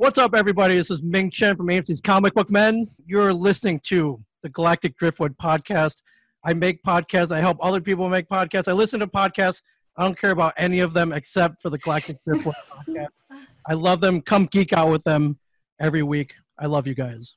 What's up, everybody? This is Ming Chen from AMC's Comic Book Men. You're listening to the Galactic Driftwood podcast. I make podcasts. I help other people make podcasts. I listen to podcasts. I don't care about any of them except for the Galactic Driftwood podcast. I love them. Come geek out with them every week. I love you guys.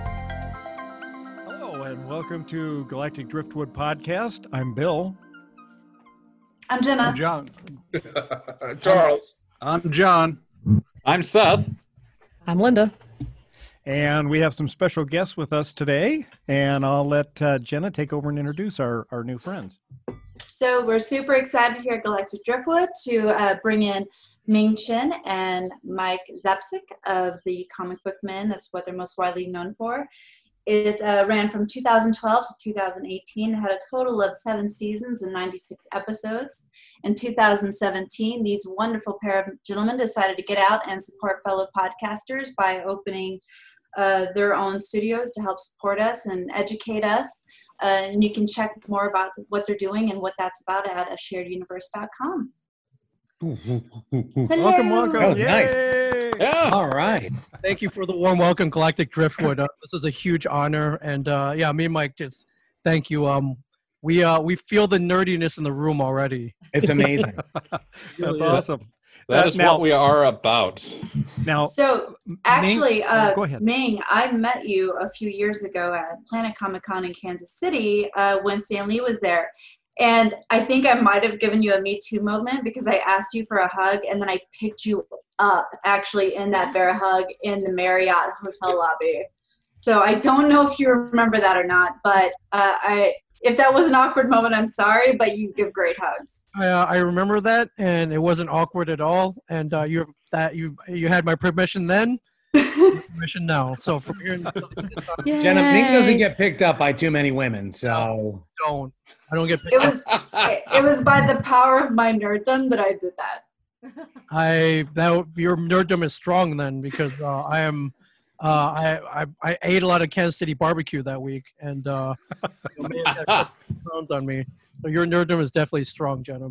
Hello, and welcome to Galactic Driftwood Podcast. I'm Bill. I'm Jenna. I'm John. Charles. I'm John. I'm Seth. I'm Linda. And we have some special guests with us today. And I'll let uh, Jenna take over and introduce our, our new friends. So we're super excited here at Galactic Driftwood to uh, bring in Ming Chen and Mike Zapcic of the Comic Book Men. That's what they're most widely known for. It uh, ran from 2012 to 2018. It had a total of seven seasons and 96 episodes. In 2017, these wonderful pair of gentlemen decided to get out and support fellow podcasters by opening uh, their own studios to help support us and educate us. Uh, and you can check more about what they're doing and what that's about at shareduniverse.com. Welcome, welcome. That was nice. Yay! Yeah. All right. Thank you for the warm welcome, Galactic Driftwood. Uh, this is a huge honor, and uh, yeah, me and Mike just thank you. Um, we uh, we feel the nerdiness in the room already. It's amazing. That's awesome. That Uh, now- what we are about. Now, So, actually, Ming- uh, go ahead. Ming, I met you a few years ago at Planet Comic Con in Kansas City uh, when Stan Lee was there. And I think I might have given you a Me Too moment because I asked you for a hug and then I picked you up actually in that bear hug in the Marriott hotel lobby. So I don't know if you remember that or not, but uh, I if that was an awkward moment, I'm sorry, but you give great hugs. I, uh, I remember that, and it wasn't awkward at all. And uh, you that you you had my permission then, permission now. So from here, until the end of time, Jenna, Ming doesn't get picked up by too many women, so don't I don't get It was Oh, it, it was by the power of my nerddom that I did that. I that your nerddom is strong then because uh, I am. Uh, I, I I ate a lot of Kansas City barbecue that week, and uh, you know, may have had pounds on me. So your nerddom is definitely strong, Jenna.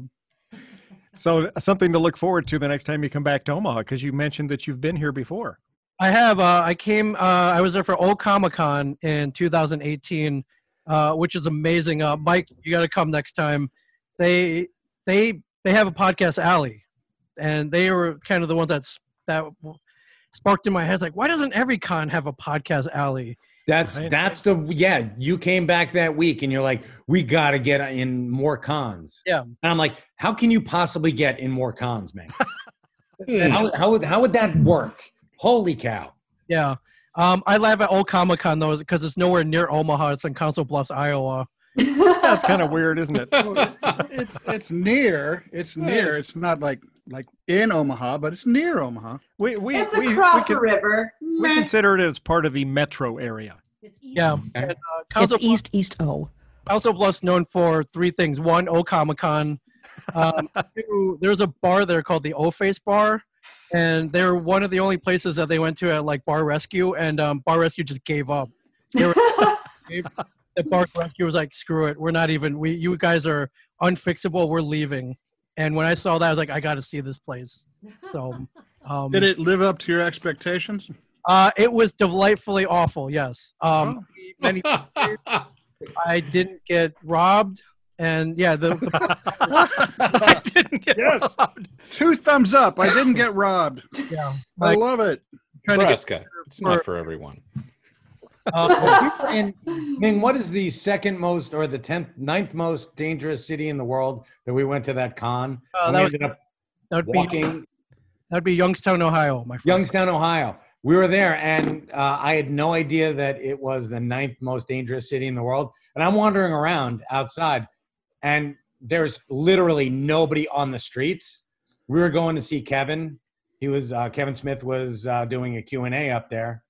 so something to look forward to the next time you come back to Omaha, because you mentioned that you've been here before. I have. Uh, I came. Uh, I was there for Old Comic Con in 2018, uh, which is amazing. Uh, Mike, you got to come next time. They they they have a podcast alley, and they were kind of the ones that's that sparked in my head. It's like, why doesn't every con have a podcast alley? that's Right. that's the yeah. You came back that week and you're like, we got to get in more cons. Yeah. And I'm like, how can you possibly get in more cons, man? How how would how would that work? Holy cow! yeah. Um, I live at Old Comic Con though, because it's nowhere near Omaha. It's in Council Bluffs, Iowa. That's kind of weird, isn't it? it's it's near. It's near. It's not like like in Omaha, but it's near Omaha. We, we, it's we, across we, a con- river. we Meh. consider it as part of the metro area. Yeah. And, uh, Council It's East East O. Council Bluffs known for three things. One, O Comic Con. Um, two, there's a bar there called the O Face Bar, and they're one of the only places that they went to at like Bar Rescue, and um, Bar Rescue just gave up. They were, the Bar Rescue was like, "Screw it, we're not even. We, you guys are unfixable. We're leaving." And when I saw that, I was like, "I got to see this place." So, um, Did it live up to your expectations? Uh, it was delightfully awful. Yes. Um, many. Oh. I didn't get robbed, and yeah, the, the I didn't get Yes. robbed. Two thumbs up. I didn't get robbed. yeah. I love it. trying to get, Nebraska. It's not for everyone. uh, And Ming, what is the second most or the tenth, ninth most dangerous city in the world that we went to that con? Uh, that we was- ended up that would be. That'd be Youngstown, Ohio, my friend. Youngstown, Ohio. We were there, and uh, I had no idea that it was the ninth most dangerous city in the world. And I'm wandering around outside, and there's literally nobody on the streets. We were going to see Kevin. He was uh, Kevin Smith was uh, doing a Q and A up there,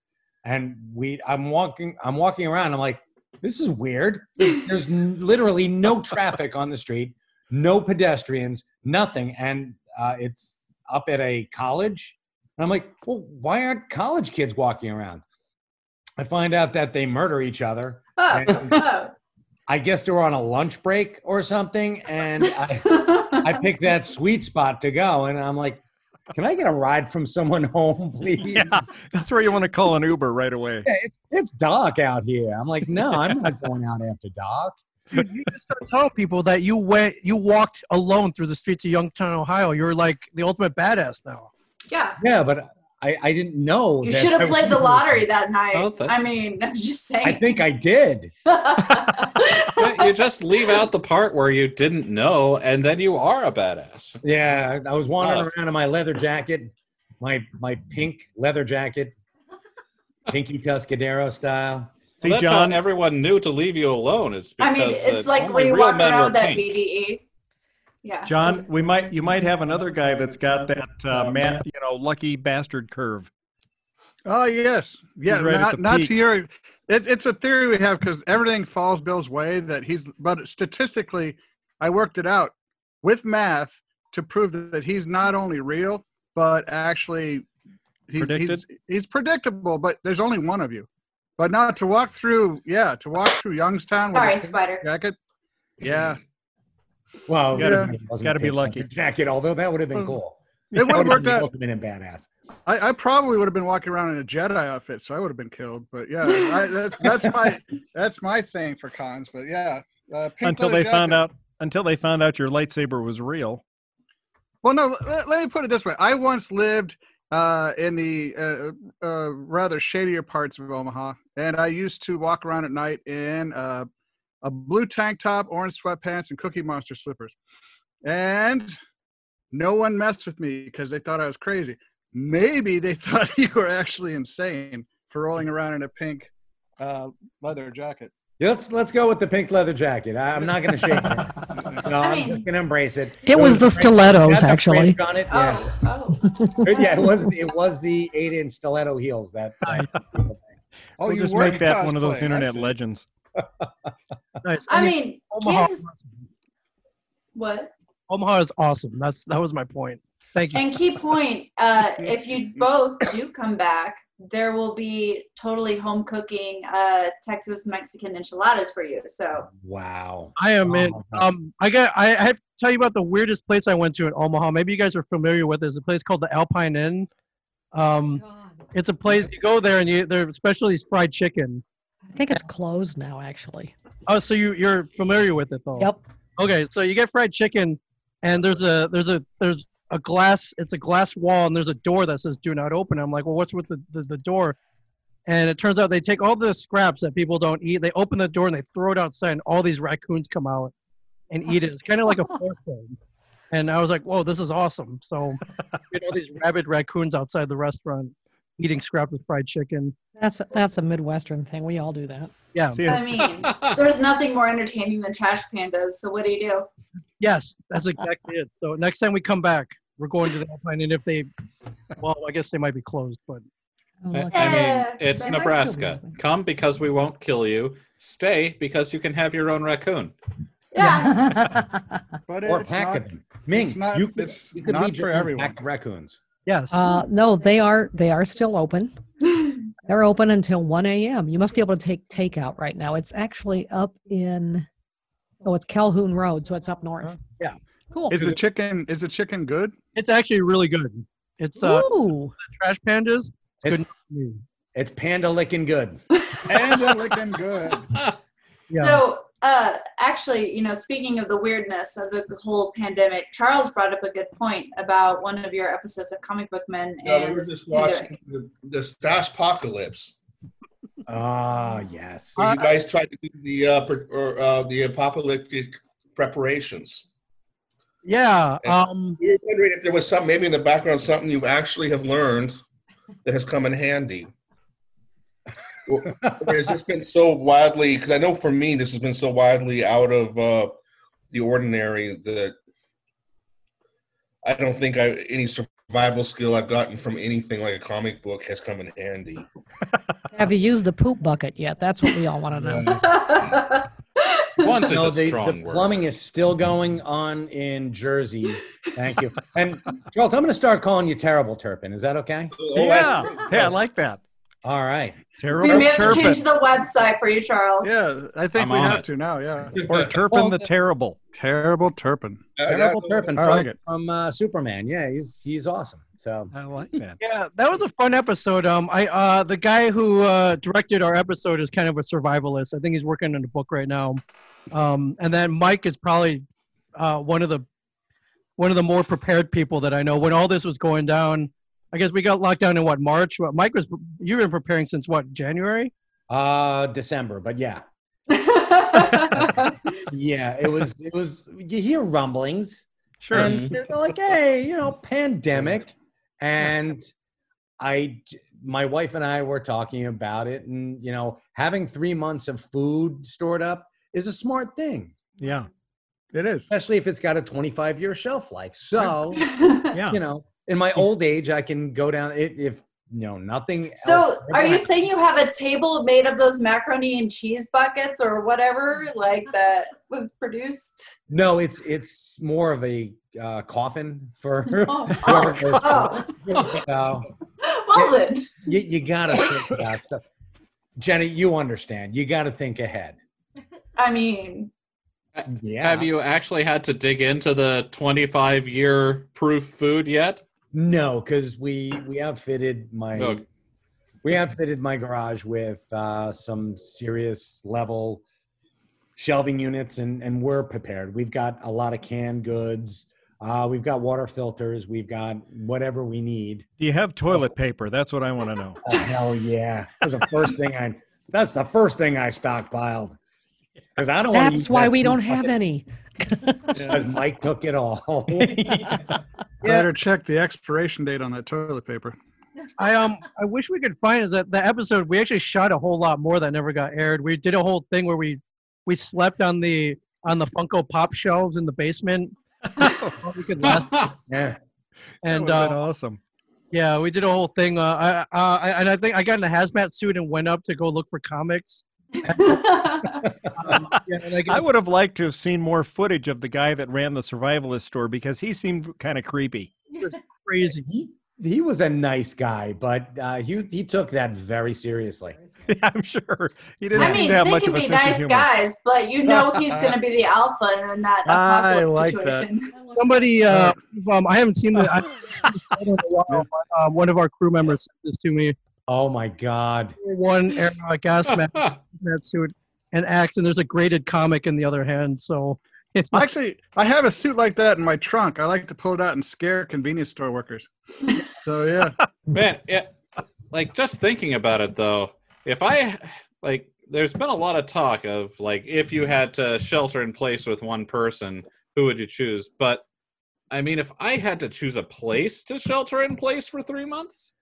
and we. I'm walking. I'm walking around. I'm like, this is weird. There's, literally no traffic on the street, no pedestrians, nothing, and uh, it's up at a college. And I'm like, well, why aren't college kids walking around? I find out that they murder each other. Oh, oh. I guess they were on a lunch break or something, and I, I picked that sweet spot to go. And I'm like, can I get a ride from someone home, please? Yeah, that's where you want to call an Uber right away. Yeah, it's, it's dark out here. I'm like, no, I'm not going out after dark. You you just start telling people that you went, you walked alone through the streets of Youngstown, Ohio. You're like the ultimate badass now. yeah. Yeah, but I, I didn't know. You should have played was- the lottery that night. Oh, that- I mean, I'm just saying. I think I did. Yeah, you just leave out the part where you didn't know, and then you are a badass. Yeah, I was wandering Tough. around in my leather jacket, my my pink leather jacket, Pinky Tuscadero style. See, Well, that's John, how everyone knew to leave you alone. It's I mean, it's the like only when you real walk around that pink. BDE. Yeah. John, just- we might you might have another guy that's got that uh, Matt, you know, lucky bastard curve. Oh yes, yeah. Right not not peak. to your. It, it's a theory we have because everything falls Bill's way. That he's, but statistically, I worked it out with math to prove that he's not only real, but actually, he's he's, he's predictable. But there's only one of you. But not to walk through, yeah, to walk through Youngstown with Sorry, a Spider. jacket. Yeah, Well, Gotta it wasn't gotta be lucky. leather jacket. Although that would have been Mm. cool. it would That have would've worked been the out. ultimate and badass. I, I probably would have been walking around in a Jedi outfit, so I would have been killed. But yeah, I, that's that's my that's my thing for cons. But yeah, uh, until leather they found out until they found out your lightsaber was real. Well, no. Let, let me put it this way: I once lived uh, in the uh, uh, rather shadier parts of Omaha, and I used to walk around at night in uh, a blue tank top, orange sweatpants, and Cookie Monster slippers. And no one messed with me because they thought I was crazy. Maybe they thought you were actually insane for rolling around in a pink uh, leather jacket. Yeah, Let's let's go with the pink leather jacket. I, I'm not going to shake it. No, I I'm mean- just going to embrace it. It was the stilettos, got the actually. French On it. Yeah. Oh, oh. yeah, it was it was the eight inch stiletto heels that. Oh, we'll you just make in that one of those internet legends. Nice. I mean, mean, Omaha, Kansas. What? Omaha is awesome. That's that was my point. Thank you. And key point: uh, if you both do come back, there will be totally home cooking uh, Texas Mexican enchiladas for you. So Wow. I am in. Oh, Um, I got. I I have to tell you about the weirdest place I went to in Omaha. Maybe you guys are familiar with. it. It's a place called the Alpine Inn. Um, it's a place you go there and you their specialty is fried chicken. I think it's closed now, actually. Oh, so you you're familiar with it though? Yep. Okay, so you get fried chicken, and there's a there's a there's a glass. It's a glass wall, and there's a door that says "Do not open." I'm like, well, what's with the, the the door? And it turns out they take all the scraps that people don't eat. They open the door and they throw it outside, and all these raccoons come out and eat it. It's kind of like a fork thing. And I was like, whoa, this is awesome. So you know, these rabid raccoons outside the restaurant eating scraps with fried chicken. That's that's a Midwestern thing. We all do that. Yeah. I mean, there's nothing more entertaining than trash pandas. So what do you do? Yes, that's exactly it. So next time we come back, we're going to the Alpine, and if they, well, I guess they might be closed, but Oh, I. I mean, it's they might still be Nebraska. Come because we won't kill you. Stay because you can have your own raccoon. Yeah. But Or it's pack not, of them. Ming, it's not- you could, it's you could not lead for everyone. pack of raccoons. Yes. uh, no, they are they are still open. They're open until 1 a.m. You must be able to take takeout right now. It's actually up in oh, it's Calhoun Road, so it's up north. Yeah. Cool. is the chicken is the chicken good? it's actually really good. It's uh, Ooh. trash pandas. It's, It's- good. It's panda licking good. And they're looking good. Yeah. So, uh, actually, you know, speaking of the weirdness of the whole pandemic, Charles brought up a good point about one of your episodes of Comic Book Men. Yeah, we and were just watching the, the Stash Apocalypse. Ah, yes. Where you guys tried to do the uh, pre- or, uh, the apocalyptic preparations. Yeah. And- Um, We were wondering if there was something, maybe in the background, something you actually have learned that has come in handy. Or or has this been so widely? Because I know for me, this has been so widely out of uh, the ordinary that I don't think I any survival skill I've gotten from anything like a comic book has come in handy. Have you used the poop bucket yet? That's what we all want to know. Once is No, a the, strong the word. plumbing is still going on in Jersey. Thank you. And Charles, I'm going to start calling you Terrible Turpin. Is that okay? Oh, yeah, yeah, I like that. All right. we Terrible may have to Turpin. change the website for you, Charles. Yeah, I think I'm we have it. to now. Yeah, Or Turpin the Terrible. terrible Turpin. That- Terrible that- Turpin I from, like it. from uh, Superman. Yeah, he's he's awesome. So I like that. yeah, that was a fun episode. Um, I uh, the guy who uh, directed our episode is kind of a survivalist. I think he's working on a book right now. Um, and then Mike is probably uh, one of the one of the more prepared people that I know. When all this was going down, I guess we got locked down in what March. What Mike was you've been preparing since what January? uh December, but yeah. Yeah, it was it was you hear rumblings. Sure. And they're like, hey, you know, pandemic. And I, my wife and I were talking about it. And, you know, having three months of food stored up is a smart thing, yeah. It is. especially if it's got a 25 year shelf life. So, Yeah. you know, in my old age, I can go down it if, you know, nothing. So, else are you happens. saying you have a table made of those macaroni and cheese buckets or whatever, like that was produced? No, it's it's more of a uh, coffin for Oh, whoever goes oh, to- so, well then. you, you gotta think about stuff. Jenny, you understand. You gotta think ahead. I mean, Yeah. Have you actually had to dig into the 25 year proof food yet? No, because we we outfitted my Okay. we outfitted my garage with uh, some serious level shelving units, and and we're prepared. We've got a lot of canned goods. Uh, we've got water filters. We've got whatever we need. Do you have toilet paper? That's what I want to know. Oh, hell yeah! That's the first thing I. That's the first thing I stockpiled. Because I don't. That's why that we don't poop have any. 'Cause Mike took it all. Better check the expiration date on that toilet paper. I um I wish we could find is that the episode we actually shot a whole lot more that never got aired. We did a whole thing where we we slept on the on the Funko Pop shelves in the basement. We could last, yeah. and that would've been uh, awesome. yeah, we did a whole thing. Uh, I, uh, I, and I think I got in a hazmat suit and went up to go look for comics. Um, yeah, I, guess, I would have liked to have seen more footage of the guy that ran the survivalist store because he seemed kind of creepy. it was crazy. He, he was a nice guy, but uh, he he took that very seriously. I'm sure he didn't I seem mean, to have they much can of a be sense of nice humor. guys, but you know he's going to be the alpha in that I apocalypse like that. situation. Somebody, uh, um, I haven't seen the. I, I don't know why, but, uh, one of our crew members sent this to me. Oh my God! One air, uh, gas mask, hazmat suit, and axe, and there's a graded comic in the other hand. So it's Actually, I have a suit like that in my trunk. I like to pull it out and scare convenience store workers. So yeah, Man, it, like just thinking about it though, if I like, there's been a lot of talk of like if you had to shelter in place with one person, who would you choose? But I mean, if I had to choose a place to shelter in place for three months,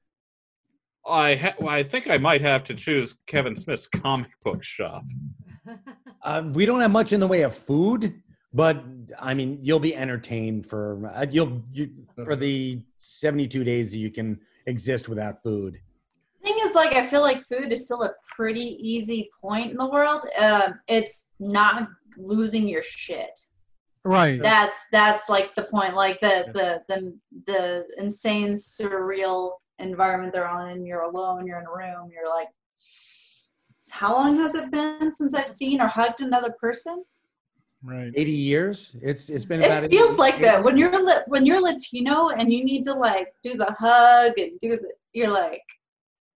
I ha- I think I might have to choose Kevin Smith's comic book shop. Um, we don't have much in the way of food, but I mean, you'll be entertained for uh, you'll you, for the seventy-two days that you can exist without food. thing is like i feel like food is still a pretty easy point in the world um, it's not losing your shit right. that's that's like the point like the the the, the insane surreal environment they're on and you're alone you're in a room you're like how long has it been since i've seen or hugged another person Right. Eighty years. It's it's been about. it feels like that when you're when you're latino and you need to like do the hug and do the you're like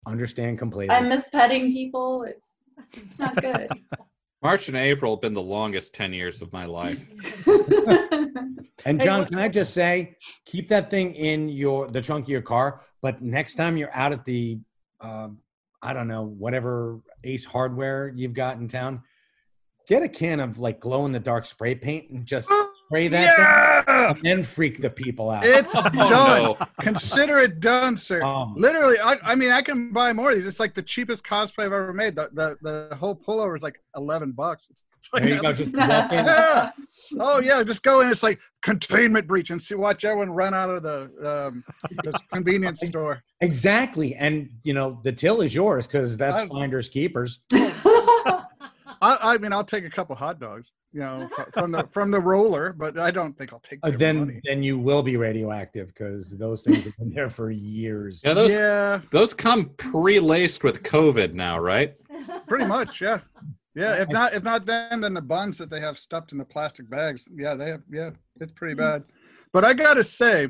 Understand completely. i miss petting people it's it's not good March and April have been the longest ten years of my life. And John, can I just say, keep that thing in your the trunk of your car. But next time you're out at the, um, I don't know, whatever Ace Hardware you've got in town, get a can of like glow in the dark spray paint and just spray that thing Yeah, and then freak the people out. it's Oh, done. no. Consider it done, sir. Um, Literally, I, I mean, I can buy more of these. It's like the cheapest cosplay I've ever made. The the, the whole pullover is like eleven bucks. It's like, there you go. Just walk in. yeah. Oh yeah, just go in. It's like containment breach and see watch everyone run out of the um, this convenience store. Exactly. And, you know, the till is yours because that's I- finders keepers. I, I mean, I'll take a couple hot dogs, you know, from the from the roller, but I don't think I'll take Uh, then money. then you will be radioactive because those things have been there for years. Yeah, those yeah, those come pre-laced with COVID now, right? pretty much. Yeah, yeah. If not, if not them, then the buns that they have stuffed in the plastic bags. Yeah, they have. Yeah, it's pretty mm-hmm. bad. But I gotta say,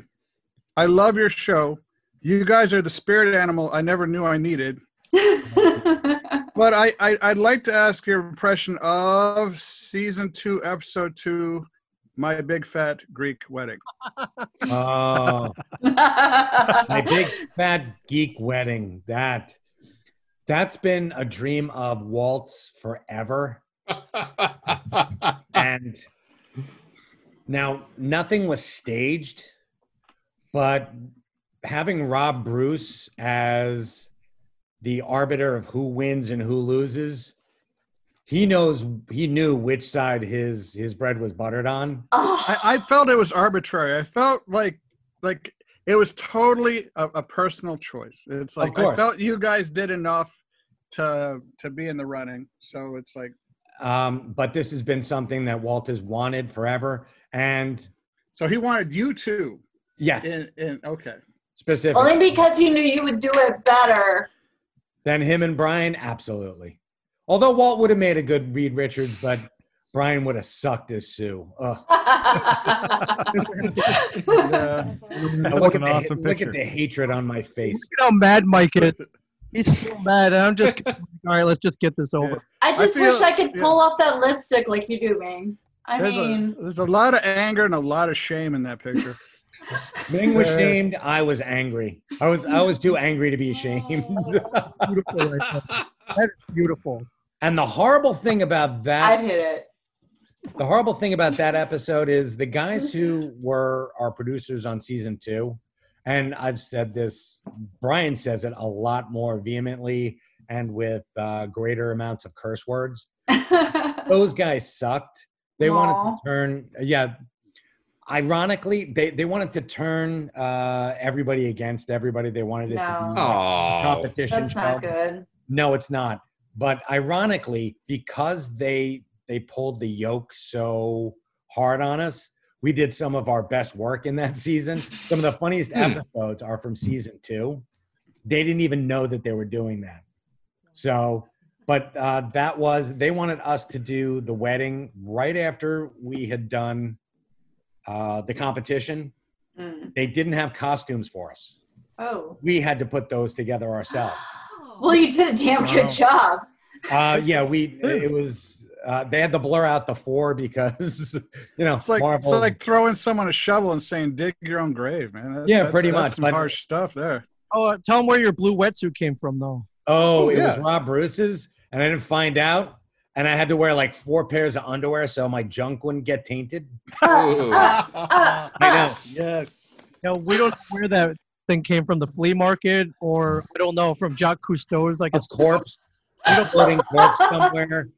I love your show. You guys are the spirit animal I never knew I needed. But I, I I'd like to ask your impression of season two, episode two, my big fat Greek wedding. Oh, my big fat geek wedding. That that's been a dream of Walt's forever. And now nothing was staged, but having Rob Bruce as the arbiter of who wins and who loses, he knows he knew which side his his bread was buttered on. I, I felt it was arbitrary. I felt like like it was totally a, a personal choice. It's like I felt you guys did enough to to be in the running. So it's like Um, but this has been something that Walt has wanted forever. And so he wanted you to yes, in, in okay. specific. Only because he knew you would do it better. Than him and Brian, absolutely. Although Walt would have made a good Reed Richards, but Brian would have sucked as Sue. Ugh. Yeah. That Look was at an the- awesome Look at picture. the hatred on my face. Look at how mad Mike is. He's so mad. and I'm just all right. Let's just get this over. I just feel- wish I could yeah. pull off that lipstick like you do, Ming. I There's mean, a there's a lot of anger and a lot of shame in that picture. Ming was Yeah. shamed. I was angry. I was I was too angry to be oh. ashamed. Beautiful, right. That is beautiful. and the horrible thing about that, I'd hit it. The horrible thing about that episode is the guys who were our producers on season two, and I've said this, Brian says it a lot more vehemently and with uh, greater amounts of curse words. Those guys sucked. They wanted to turn, yeah. Ironically, they, they wanted to turn uh, everybody against everybody. They wanted it No. to be Oh, competition. That's not show. good. No, it's not. But ironically, because they they pulled the yoke so hard on us, we did some of our best work in that season. Some of the funniest Hmm. episodes are from season two. They didn't even know that they were doing that. So, but uh, that was they wanted us to do the wedding right after we had done uh, the competition. Mm. They didn't have costumes for us. Oh. We had to put those together ourselves. Well, you did a damn Wow. good job. Uh, yeah, we it was uh, they had to blur out the four because you know It's like Marvel. it's like throwing someone a shovel and saying dig your own grave, man. That's- Yeah, that's- pretty that's much, Some but- harsh stuff there. Oh, uh, tell them where your blue wetsuit came from, though. oh, Oh, it yeah. was Rob Bruce's, and I didn't find out, and I had to wear like four pairs of underwear so my junk wouldn't get tainted. Ooh. I know. Yes. No, we don't know where that thing came from. The flea market, or I don't know, from Jacques Cousteau's, like A a corpse, a floating corpse somewhere.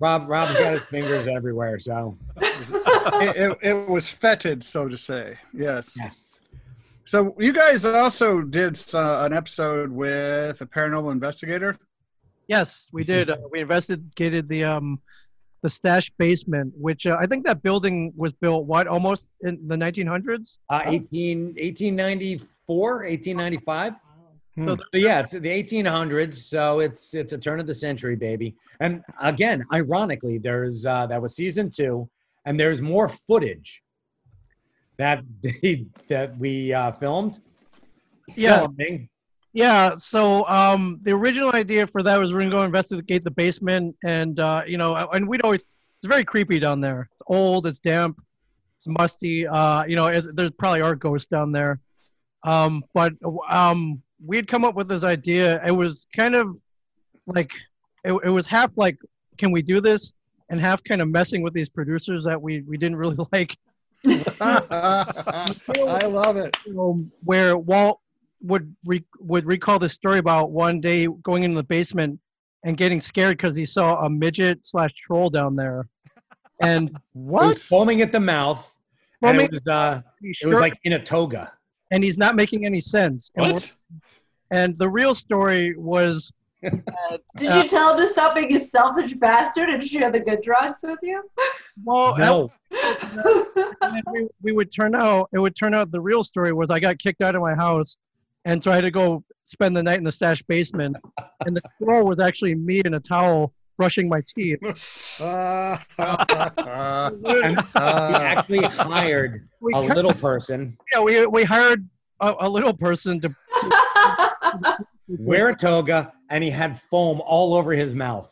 Rob, Rob's got his fingers everywhere, so it, it, it was fetid, so to say. Yes. Yeah. So you guys also did uh, an episode with a paranormal investigator. Yes, we did. Uh, we investigated the um, the stash basement, which uh, I think that building was built what almost in the 1900s. uh, 18, 1894, 1895. Hmm. So yeah, it's the 1800s. So it's it's a turn of the century, baby. And again, ironically, there's uh, that was season two, and there's more footage that they, that we uh, filmed. yeah, filming. yeah. So um, the original idea for that was we're gonna go investigate the basement, and uh, you know, and we'd always it's very creepy down there. It's old, it's damp, it's musty. Uh, you know, there's probably are ghosts down there. Um, but um, we had come up with this idea. It was kind of like it, it was half like, can we do this, and half kind of messing with these producers that we we didn't really like. I love it. um, where Walt would re- would recall this story about one day going into the basement and getting scared because he saw a midget slash troll down there, and It What? foaming at the mouth. And Foaming- it was uh, he's it was like in a toga. And he's not making any sense. And, What? and the real story was Did Uh, you tell him to stop being a selfish bastard and share the good drugs with you? well, No. and then we, we would turn out it would turn out the real story was I got kicked out of my house, and so I had to go spend the night in the stash basement, and the troll was actually me in a towel brushing my teeth. Uh, And he actually hired We, a little person, yeah, we, we hired a, a little person to wear a toga, and he had foam all over his mouth.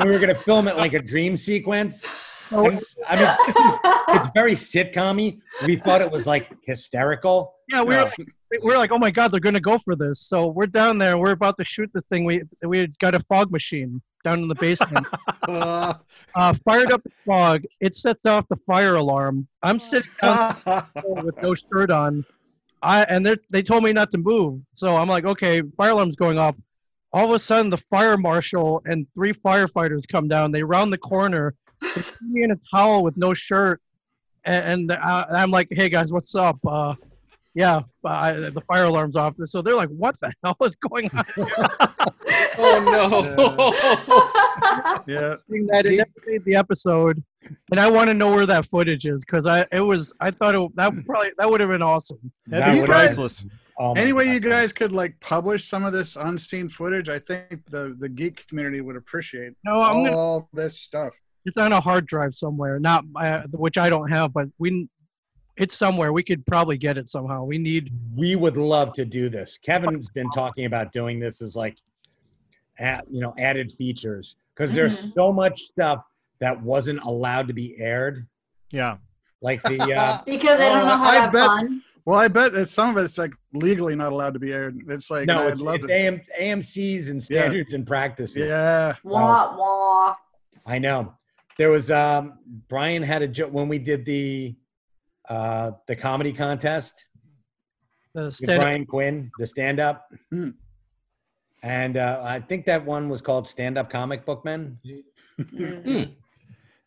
we were going to film it like a dream sequence. And, I mean, this it's very sitcom We thought it was like hysterical. yeah, we were like, we were like, oh my god, they're gonna go for this. So we're down there, we're about to shoot this thing. We we had got a fog machine down in the basement. uh, uh, fired up the fog. It sets off the fire alarm. I'm sitting down with no shirt on. I and they they told me not to move. So I'm like, okay, fire alarm's going off. All of a sudden, the fire marshal and three firefighters come down. They round the corner, they put me in a towel with no shirt, and, and I, I'm like, hey guys, what's up? Uh, yeah, I, the fire alarm's off. So they're like, what the hell is going on? Oh no! yeah. Thing that it never made the episode, and I want to know where that footage is because I it was I thought it, that would probably that would have been awesome. That'd That be would- priceless. Oh my Anyway, you guys could like publish some of this unseen footage. I think the the geek community would appreciate No, I'm gonna all this stuff. it's on a hard drive somewhere not uh, which i don't have but we it's somewhere we could probably get it somehow we need we would love to do this. Kevin's been talking about doing this as like, at, you know, added features because there's Mhm. so much stuff that wasn't allowed to be aired, Yeah. like the uh, because they don't know Uh, how I to have bet- fun. Well, I bet that some of it's like legally not allowed to be aired. It's like no, it's, love it's to. AM, AMC's and standards and practices. Yeah. Wah wah. I know. There was um Brian had a joke when we did the uh the comedy contest the stand Brian Quinn, the stand up. Hmm. And uh, I think that one was called Stand Up Comic Book Men. Mm.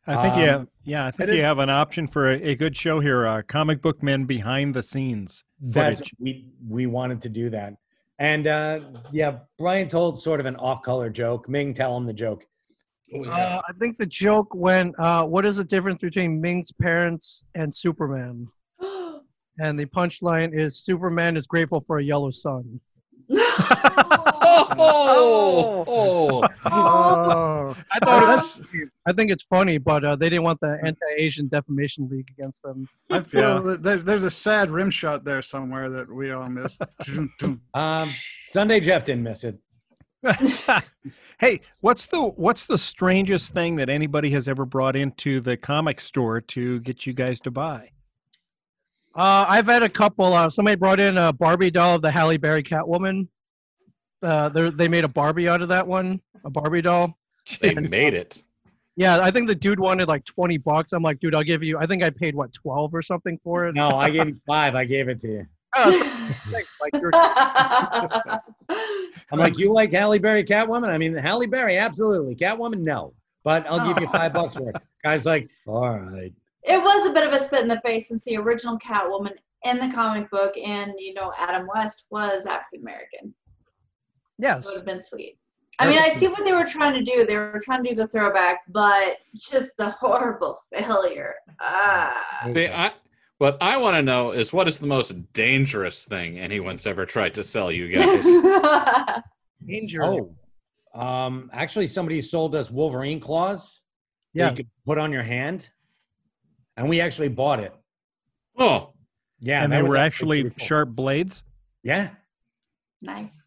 I think you Um, have, yeah, I think did- you have an option for a, a good show here. Uh, comic book men behind the scenes That's footage. we we wanted to do that. And uh yeah, Brian told sort of an off-color joke. Ming, tell him the joke. Oh, yeah. uh, i think the joke went uh, what is the difference between ming's parents and superman and the punchline is superman is grateful for a yellow sun Oh, oh, Oh, i thought it was, i think it's funny but uh, they didn't want the anti-asian defamation league against them I feel Yeah. that there's there's a sad rim shot there somewhere that we all missed. Um Sunday Jeff didn't miss it. hey, what's the what's the strangest thing that anybody has ever brought into the comic store to get you guys to buy? Uh, I've had a couple. Uh, somebody brought in a Barbie doll of the Halle Berry Catwoman. Uh, they they made a Barbie out of that one, a Barbie doll. they made it. Yeah, I think the dude wanted like twenty bucks. I'm like, dude, I'll give you. I think I paid what twelve or something for it. No, I gave him five. I gave it to you. Oh, thanks, like, I'm like, you like Halle Berry Catwoman? I mean, Halle Berry, absolutely. Catwoman, no. But I'll give you five bucks for it. Guy's like, all right. it was a bit of a spit in the face since the original Catwoman in the comic book and you know Adam West was African American. yes, It would have been sweet. I mean, I see what they were trying to do. They were trying to do the throwback, but just the horrible failure. Ah. See, I, what I want to know is what is the most dangerous thing anyone's ever tried to sell you guys? danger. Oh, um, actually, somebody sold us Wolverine claws. that Yeah. you could put on your hand, and we actually bought it. oh, Yeah, and they were actually pretty sharp blades. Yeah, nice.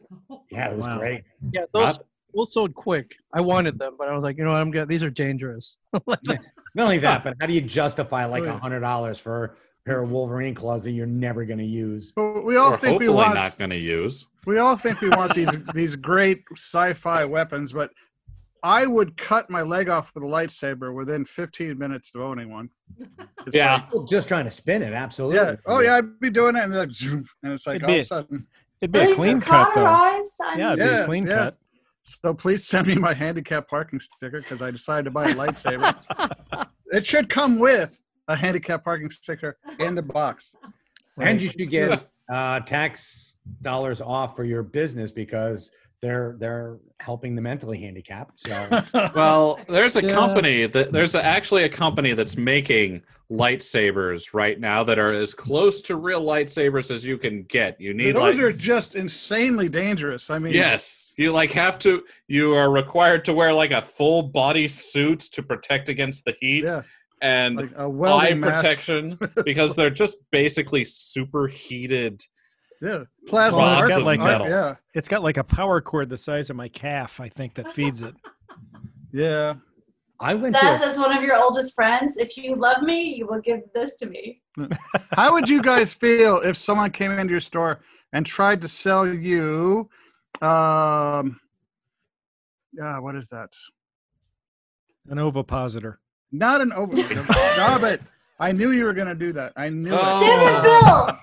yeah, it was Wow. great. yeah, those those sold quick. I wanted them, but I was like, you know what? I'm good. These are dangerous. Not only that, but how do you justify like Oh, a hundred dollars for a pair of Wolverine claws that you're never going to use? But we all we're think we hopefully want not going to use. we all think we want these these great sci-fi weapons, but I would cut my leg off with a lightsaber within 15 minutes of owning one. It's Yeah. like- Just trying to spin it, absolutely. yeah. Oh yeah, I'd be doing it, and, like, zoom, and it's like It'd all be- of a sudden. It'd be a clean cut though. cauterized. I Yeah, it'd mean, be a clean yeah. cut. So please send me my handicap parking sticker because I decided to buy a lightsaber. it should come with a handicap parking sticker in the box. And you should get uh, tax dollars off for your business because they're they're helping the mentally handicapped. So Well, there's a Yeah. company that there's actually a company that's making lightsabers right now that are as close to real lightsabers as you can get. You need Those like are just insanely dangerous. I mean, yes, you like have to. You are required to wear like a full body suit to protect against the heat yeah, and like a eye mask. protection because they're just basically superheated. Yeah, plasma. Well, it's art- got like art- that- yeah, It's got like a power cord the size of my calf, I think, that feeds it. yeah. I went to a, is one of your oldest friends. If you love me, you will give this to me. How would you guys feel if someone came into your store and tried to sell you, um, yeah, what is that? An ovipositor. Not an over. Stop it! I knew you were gonna do that. I knew Oh. Damn it, Bill!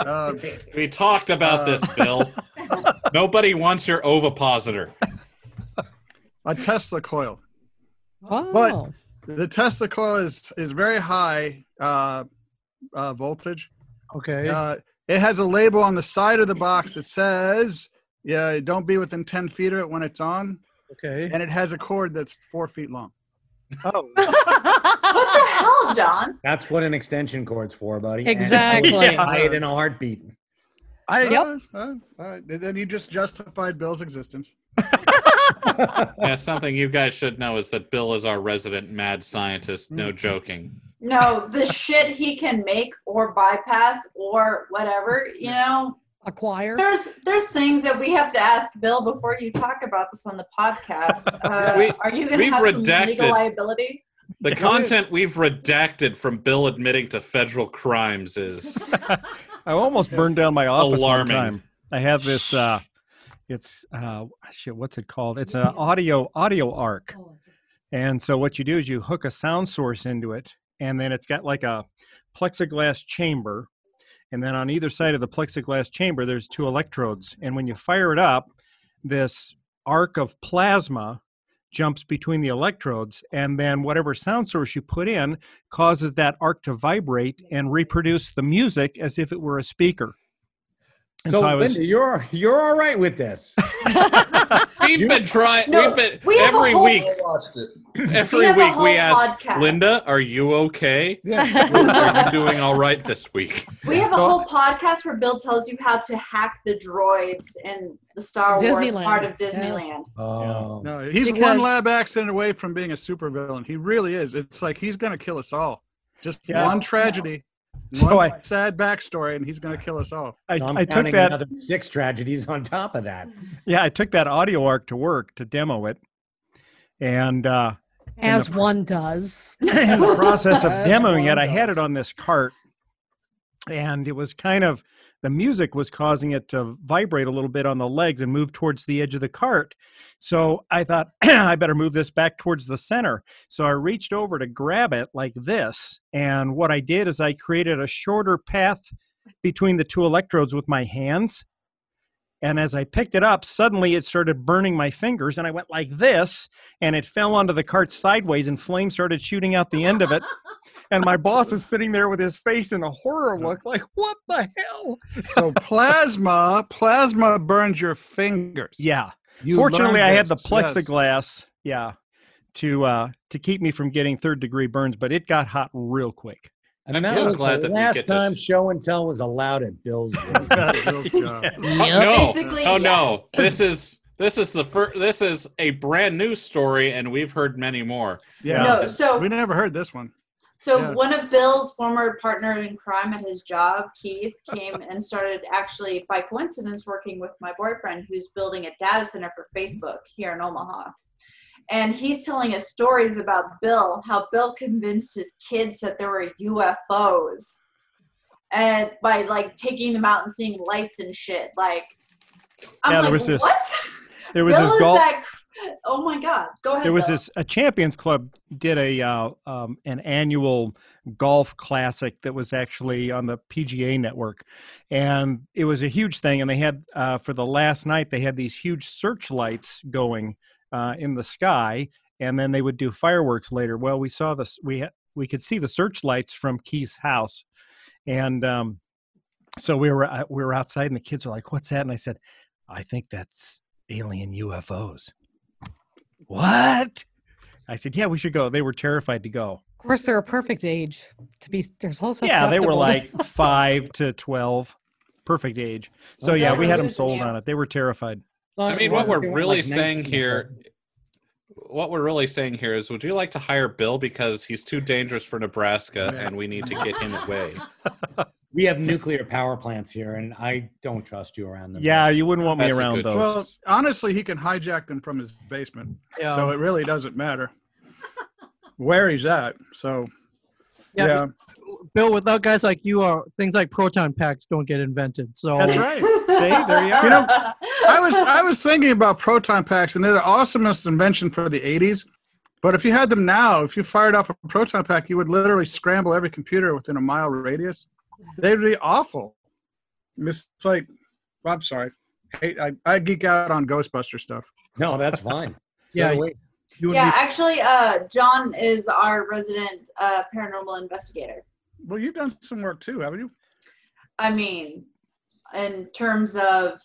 Uh, We talked about Uh. this, Bill. Nobody wants your ovipositor. a Tesla coil. Oh, The Tesla coil is is very high uh, uh, voltage. Okay. Uh, it has a label on the side of the box that says, "Yeah, don't be within ten feet of it when it's on," Okay. and it has a cord that's four feet long. Oh, What the hell, John? that's what an extension cord's for, buddy. And Exactly. I buy it in a heartbeat. I Yep. uh, uh, uh, then you just justified Bill's existence. Yeah, something you guys should know is that Bill is our resident mad scientist. No joking. No, the shit he can make or bypass or whatever, you know, acquire. there's there's things that we have to ask Bill before you talk about this on the podcast. Uh, We- are you going to we've have some redacted- legal liability? The content we've redacted from Bill admitting to federal crimes is I almost burned down my office Alarming. one time. I have this. uh It's uh shit. What's it called? It's an audio audio arc. And so what you do is you hook a sound source into it, and then it's got like a plexiglass chamber, and then on either side of the plexiglass chamber there's two electrodes. And when you fire it up, this arc of plasma jumps between the electrodes, and then whatever sound source you put in causes that arc to vibrate and reproduce the music as if it were a speaker. And So, so I was- Linda, you're you're all right with this. we've been trying. No, we've been we have a every whole- week. I watched it. Every have a week we whole ask podcast. Linda, "Are you okay? Yeah. Are you doing all right this week?" We have a whole podcast where Bill tells you how to hack the droids in the Star Wars part of yes. Disneyland. Oh, No, he's Because- one lab accident away from being a supervillain. He really is. It's like he's gonna kill us all. Just Yeah. one tragedy, So I- sad backstory, and he's gonna kill us all. I, I'm I took that. another six tragedies on top of that. Yeah, I took that audio arc to work to demo it, and uh, As the, one does. in the process of demoing it, one I had it on this cart, and it was kind of the music was causing it to vibrate a little bit on the legs and move towards the edge of the cart. So I thought I better move this back towards the center. So I reached over to grab it like this, and what I did is I created a shorter path between the two electrodes with my hands. And as I picked it up, suddenly it started burning my fingers, and I went like this, and it fell onto the cart sideways, and flames started shooting out the end of it. And my boss is sitting there with his face in a horror look, like, "What the hell?" So plasma, plasma burns your fingers. Yeah. You Fortunately, I had the this, yes. plexiglass, yeah, to uh to keep me from getting third degree burns, but it got hot real quick. And I'm that so was glad the that we last get to- time show and tell was allowed at Bill's. Work. That's Bill's job. Oh, no, Basically, oh no! This is this is the first. This is a brand new story, and we've heard many more. Yeah. No, so We never heard this one. So Yeah. one of Bill's former partner in crime at his job, Keith, came and started actually by coincidence working with my boyfriend who's building a data center for Facebook here in Omaha. And he's telling us stories about Bill, how Bill convinced his kids that there were UFOs. And by like taking them out and seeing lights and shit. Like I'm Yeah, there like, was this- what? There was Bill this is golf. that oh my God. Go ahead. there was Bill. this a champions club did a uh, um, an annual golf classic that was actually on the pga network and it was a huge thing and they had uh, for the last night they had these huge searchlights going uh, in the sky and then they would do fireworks later well we saw this we ha- we could see the searchlights from keith's house and um, so we were uh, we were outside and the kids were like what's that and i said i think that's alien ufos what? I said, yeah, we should go. They were terrified to go. Of course, they're a perfect age to be. They're so yeah, they were like five to 12. Perfect age. So, Okay. yeah, we had them sold on it. They were terrified. As long I mean, what we're really like saying 19 here, what we're really saying here is, would you like to hire Bill because he's too dangerous for Nebraska and we need to get him away? We have nuclear power plants here, and I don't trust you around them. Yeah, you wouldn't want me That's a around good those. Well, honestly, he can hijack them from his basement, Yeah. so it really doesn't matter where he's at. So, Yeah. yeah, Bill, without guys like you, uh, things like proton packs don't get invented. So That's right. See, there you are. You know, I was I was thinking about proton packs, and they're the awesomest invention for the '80s. But if you had them now, if you fired off a proton pack, you would literally scramble every computer within a mile radius. They'd be awful. It's like, I'm sorry, hey, I, I geek out on Ghostbuster stuff. No, that's fine. Yeah, So do we. you would yeah, be- actually, uh, John is our resident uh, paranormal investigator. Well, you've done some work too, haven't you? I mean, in terms of,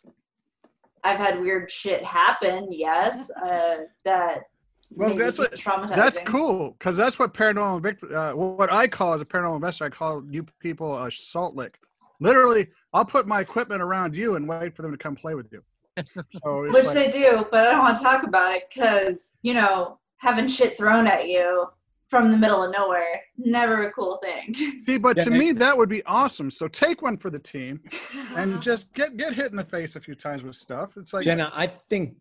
I've had weird shit happen. Yes, uh, that. Well, that's what- traumatizing. That's cool because that's what paranormal victim. Uh, what I call as a paranormal investor, I call you people a salt lick. Literally, I'll put my equipment around you and wait for them to come play with you. So Which like- they do, but I don't want to talk about it because you know having shit thrown at you from the middle of nowhere never a cool thing. See, but Yeah, to I- me that would be awesome. So take one for the team and just get get hit in the face a few times with stuff. It's like, Jenna, I think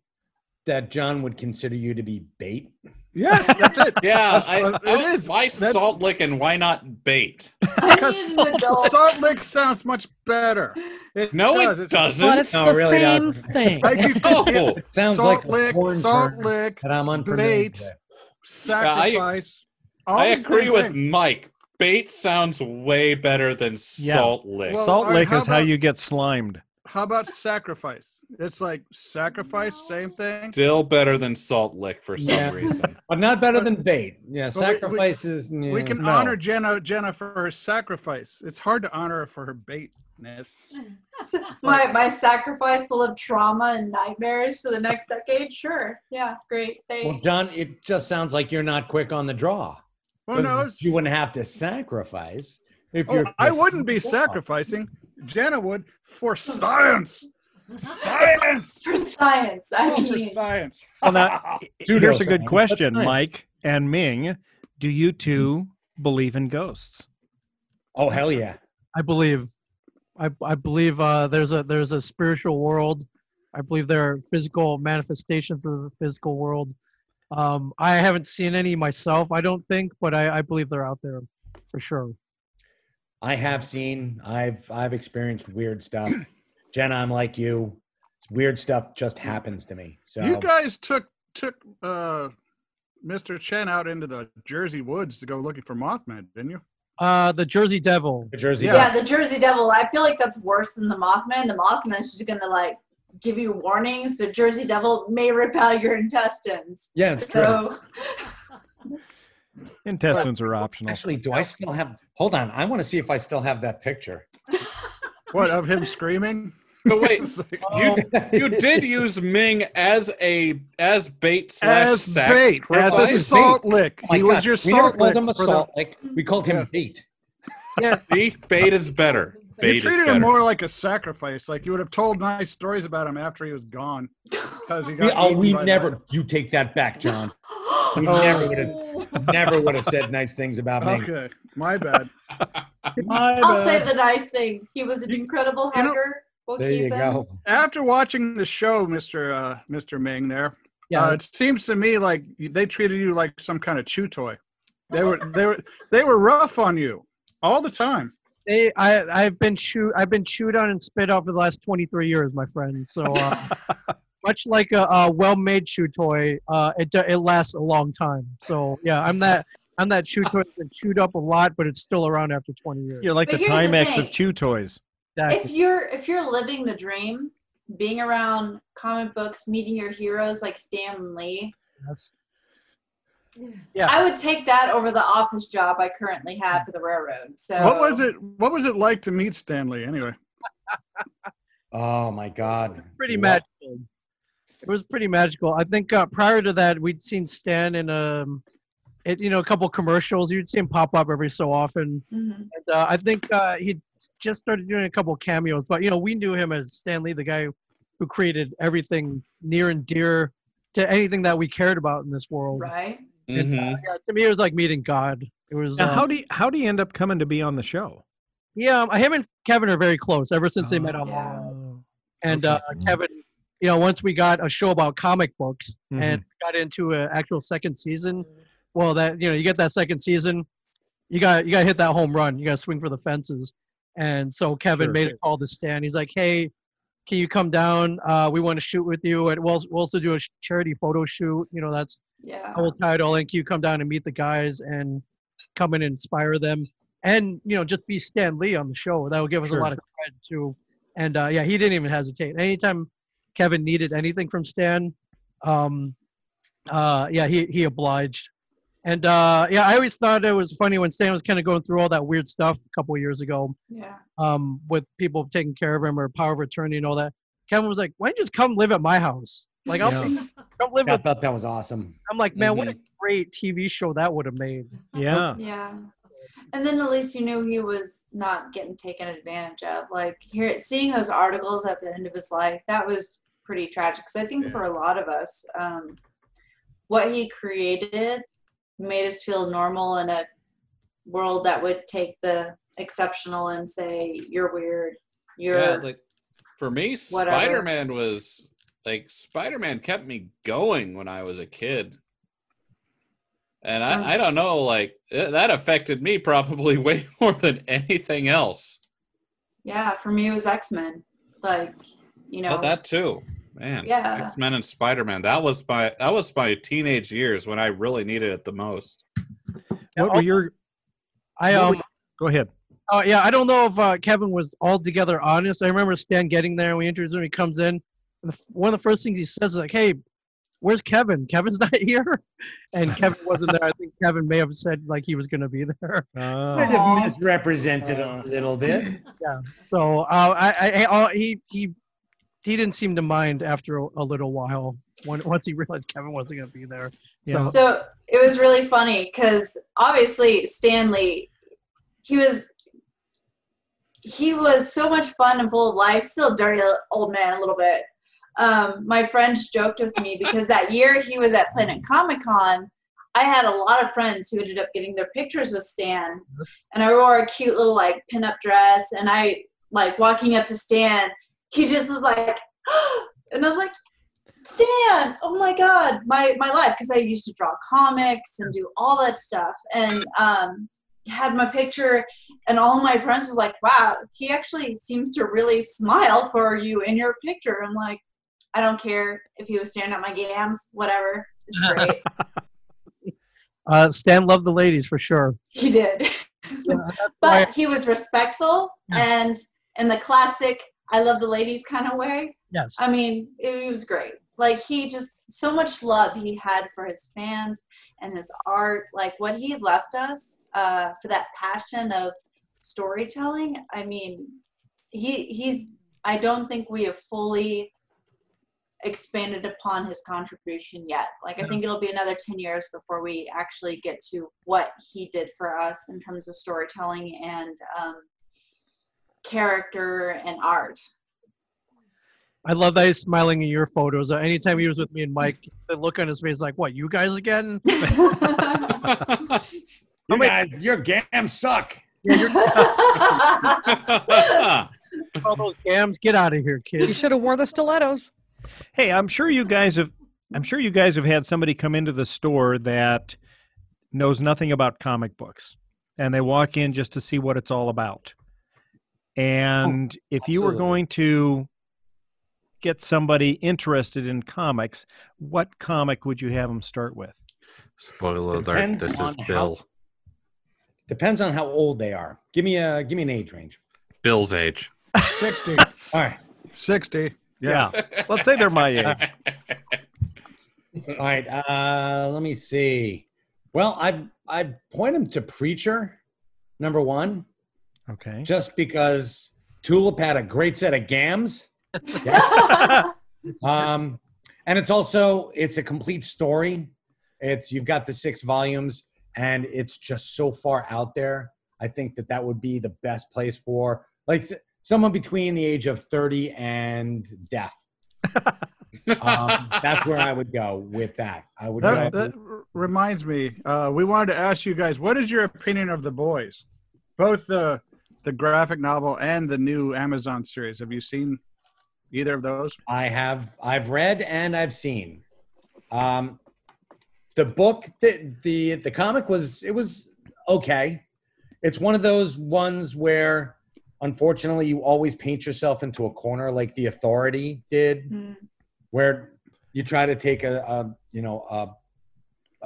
that John would consider you to be bait. yeah, that's it. Yeah, That's- I, uh, I- is. Why That- salt lick and why not bait? Because need an adult. salt lick sounds much better. It No, does. it It's- doesn't. But it's No, the really same doesn't. thing. I keep No. It sounds salt like a lick, salt lick, that I'm unfamiliar bait. with. sacrifice. All I agree with thing. Mike. Bait sounds way better than Yeah. salt lick. Well, Salt all right, lick how is how about- you get slimed. How about sacrifice? It's like sacrifice, same thing. Still better than salt lick for some Yeah. reason. But not better than bait. Yeah, Well, we- we- sacrifices. We yeah. can No. honor Jenna Jenna for her sacrifice. It's hard to honor her for her baitness. my my sacrifice full of trauma and nightmares for the next decade. Sure, yeah, great. They Well, John, it just sounds like you're not quick on the draw. Who 'Cause knows? You wouldn't have to sacrifice if Oh, you're. I wouldn't be sacrificing. Jenna would for science. Science. for science. I Oh, for mean, science. Well, now, here's a good question. Mike and Ming. Do you two believe in ghosts? Oh hell yeah! I believe. I I believe uh, there's a there's a spiritual world. I believe there are physical manifestations of the physical world. Um, I haven't seen any myself. I don't think, but I, I believe they're out there for sure. I have seen. I've I've experienced weird stuff. Jenna, I'm like you. Weird stuff just happens to me. So You guys took took uh, Mr. Chen out into the Jersey woods to go looking for Mothman, didn't you? Uh, the Jersey Devil. the Jersey. Yeah. yeah. the Jersey Devil. I feel like that's worse than the Mothman. The Mothman's just gonna like give you warnings. The Jersey Devil may repel your intestines. Yeah, it's true. so, Intestines are optional. Actually, do I still have? Hold on. I want to see if I still have that picture. What of him screaming? But wait, It's like- you oh. you did use Ming as a as bait slash as sac- bait, as a sacrifice? salt lick. Oh my he was your we never salt called lick. him a for the- salt lick. We called him Yeah. bait. See, bait is better. Bait You treated better. him more like a sacrifice. Like you would have told nice stories about him after he was gone. Because he We, got oh, we never. the- You take that back, John. We never would have. Never would have said nice things about me. Okay, my bad. my I'll say the nice things. He was an incredible you know- hugger. we'll There keep you him. go. After watching the show, Mister uh, Mister Ming, there, Yeah. uh, it seems to me like they treated you like some kind of chew toy. They were they were they were rough on you all the time. They, I, I've been chewed. I've been chewed on and spit out for the last 23 years, my friend. So uh, much like a, a well-made chew toy, uh, it it lasts a long time. So yeah, I'm that I'm that chew toy that's been chewed up a lot, but it's still around after 20 years. You're like But the here's the Timex of chew toys. Exactly. if you're if you're living the dream, being around comic books, meeting your heroes like Stan Lee, Yes. Yeah. I would take that over the office job I currently have for the railroad. So What was it? What was it like to meet Stan Lee anyway? Oh my God. pretty What- magical. It was pretty magical. I think uh, prior to that, we'd seen Stan in um, it, you know, a couple commercials. You'd see him pop up every so often. Mhm. And uh, I think uh, he just started doing a couple cameos, but you know, we knew him as Stan Lee, the guy who created everything near and dear to anything that we cared about in this world. right? And, uh, Mhm. yeah, to me, it was like meeting God. It was. Now, uh, how do you, how do you end up coming to be on the show? yeah, I him and Kevin are very close ever since they met Oh. on Yeah. Oh, And okay. uh, Kevin, you know, once we got a show about comic books Mhm. and got into an actual second season, well, that you know, you get that second season, you got you got to hit that home run. You got to swing for the fences. And so Kevin Sure. made a call to Stan. He's like, "Hey, can you come down? Uh, we want to shoot with you, and we'll we'll also do a charity photo shoot. You know, that's Yeah. I will tie it all in. Can you come down and meet the guys and come and inspire them? And you know, just be Stan Lee on the show. That will give us Sure. a lot of credit too. And uh, yeah, he didn't even hesitate. Anytime Kevin needed anything from Stan, um, uh, yeah, he he obliged. And uh, yeah, I always thought it was funny when Stan was kind of going through all that weird stuff a couple of years ago Yeah. um, with people taking care of him or power of attorney and all that. Kevin was like, "Why don't you just come live at my house? Like, I'll Yeah. come live I with." thought that was awesome. I'm like, man, what a great TV show that would have made. yeah. Yeah. And then at least you knew he was not getting taken advantage of. Like here, seeing those articles at the end of his life, that was pretty tragic. Because I think for a lot of us, um, what he created made us feel normal in a world that would take the exceptional and say you're weird. You're Yeah, like for me, Whatever. Spider Man was like Spider Man kept me going when I was a kid. And I, I don't know, like eh, that affected me probably way more than anything else. yeah. For me, it was X Men. Like you know, But that too, man. Yeah. X Men and Spider Man. That was my that was my teenage years when I really needed it the most. Yeah, What were your? I what um, were- Go ahead. uh, yeah, I don't know if uh, Kevin was altogether honest. I remember Stan getting there and we introduced him. He comes in, and the, one of the first things he says is like, "Hey, where's Kevin? Kevin's not here." And Kevin wasn't there. I think Kevin may have said like he was going to be there. Oh. Kind of misrepresented a little bit. Yeah. So uh, I, I, I uh, he he he didn't seem to mind after a, a little while. When, once he realized Kevin wasn't going to be there. Yeah. So, So it was really funny because obviously Stan Lee, he was he was so much fun and full of life. Still a dirty old man a little bit. Um, my friends joked with me because that year he was at Planet Comic Con. I had a lot of friends who ended up getting their pictures with Stan, and I wore a cute little like pinup dress, and I like walking up to Stan. He just was like, and I was like, Stan, oh my God, my my life, because I used to draw comics and do all that stuff, and um, had my picture, and all my friends was like, wow, he actually seems to really smile for you in your picture. I'm like, I don't care if he was staring at my gams, whatever, it's great. uh, Stan loved the ladies for sure. he did, Yeah, that's why- but he was respectful and in the classic "I love the ladies" kind of way. yes. I mean, it was great. Like he just so much love he had for his fans and his art. Like what he left us uh, for that passion of storytelling. I mean, he he's. I don't think we have fully expanded upon his contribution yet. Like I think it'll be another 10 years before we actually get to what he did for us in terms of storytelling and um, character and art. I love that he's smiling in your photos. Uh, anytime he was with me and Mike, the look on his face like, "What? You guys again?" You guys, your gams suck. All those gams, get out of here, kid. You should have wore the stilettos. Hey, I'm sure you guys have. I'm sure you guys have had somebody come into the store that knows nothing about comic books, and they walk in just to see what it's all about. Oh, and if you were going to get somebody interested in comics, what comic would you have them start with? Spoiler alert, this is on how- Bill. Depends on how old they are. Give me a give me an age range. Bill's age. 60. All right. 60. Yeah. Let's say they're my age. All right. Uh, let me see. Well, I I point them to Preacher, number one, Okay. just because Tulip had a great set of gams. Yes. um, and it's also it's a complete story. It's you've got the six volumes, and it's just so far out there. I think that that would be the best place for like s- someone between the age of thirty and death. um, that's where I would go with that. I would That, go. that r- reminds me. Uh, we wanted to ask you guys, what is your opinion of the boys? Both the the graphic novel and the new Amazon series. Have you seen either of those? I have I've read and I've seen. Um, the book, the, the the comic was it was okay. It's one of those ones where, unfortunately, you always paint yourself into a corner, like the Authority did, Mm. where you try to take a, a you know a,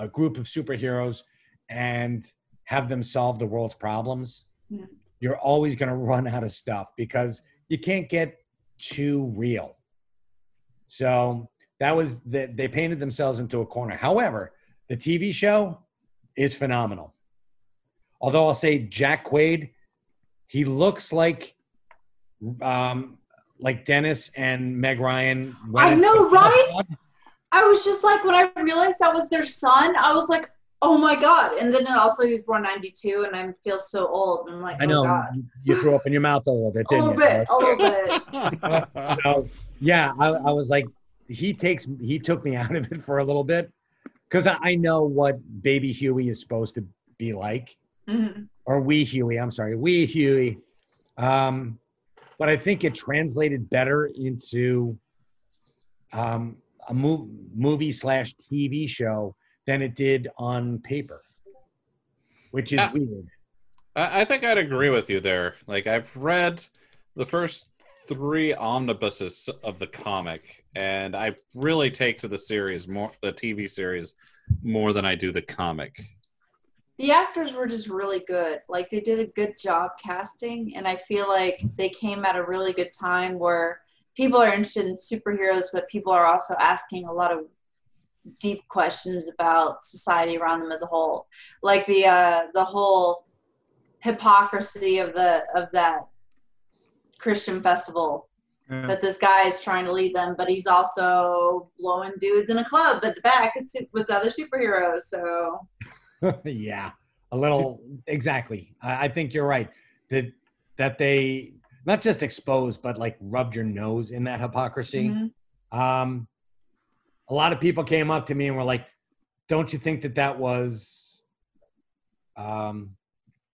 a group of superheroes and have them solve the world's problems. Yeah. You're always going to run out of stuff because you can't get too real. So that was the, they painted themselves into a corner. However, the TV show is phenomenal. Although I'll say Jack Quaid, he looks like um like Dennis and Meg Ryan. I know, right? club. I was just like, when I realized that was their son, I was like, oh my god! And then also he was born '92, and I feel so old. And I'm like, I know oh god, you threw up in your mouth a little bit, a didn't little you? bit, a little bit. So, yeah, I, I was like, he takes he took me out of it for a little bit because I, I know what baby Huey is supposed to be like, Mhm. or wee Hughie. I'm sorry, wee Hughie. Um, but I think it translated better into um, a mov- movie slash TV show than it did on paper, which is weird. I, I think I'd agree with you there. Like I've read the first three omnibuses of the comic, and I really take to the series more, the TV series, more than I do the comic. The actors were just really good. Like they did a good job casting, and I feel like they came at a really good time where people are interested in superheroes, but people are also asking a lot of deep questions about society around them as a whole. Like the uh, the whole hypocrisy of the of that Christian festival Yeah. that this guy is trying to lead them, but he's also blowing dudes in a club at the back with other superheroes. So yeah, a little exactly. I, I think you're right that that they not just exposed, but like rubbed your nose in that hypocrisy. mhm. Um, a lot of people came up to me and were like, "Don't you think that that was, um,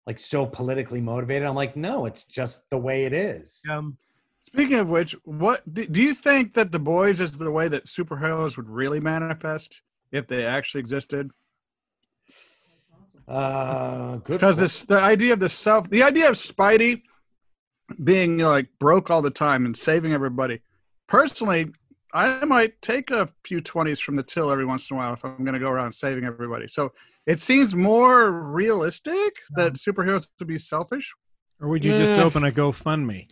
like so politically motivated?" I'm like, "No, it's just the way it is." Um, Speaking of which, what do, do you think that the boys is the way that superheroes would really manifest if they actually existed? Uh, good. Because point. this the idea of the self, the idea of Spidey being like broke all the time and saving everybody. Personally, I might take a few twenties from the till every once in a while if I'm going to go around saving everybody. So it seems more realistic that superheroes would be selfish. or would you just open a GoFundMe?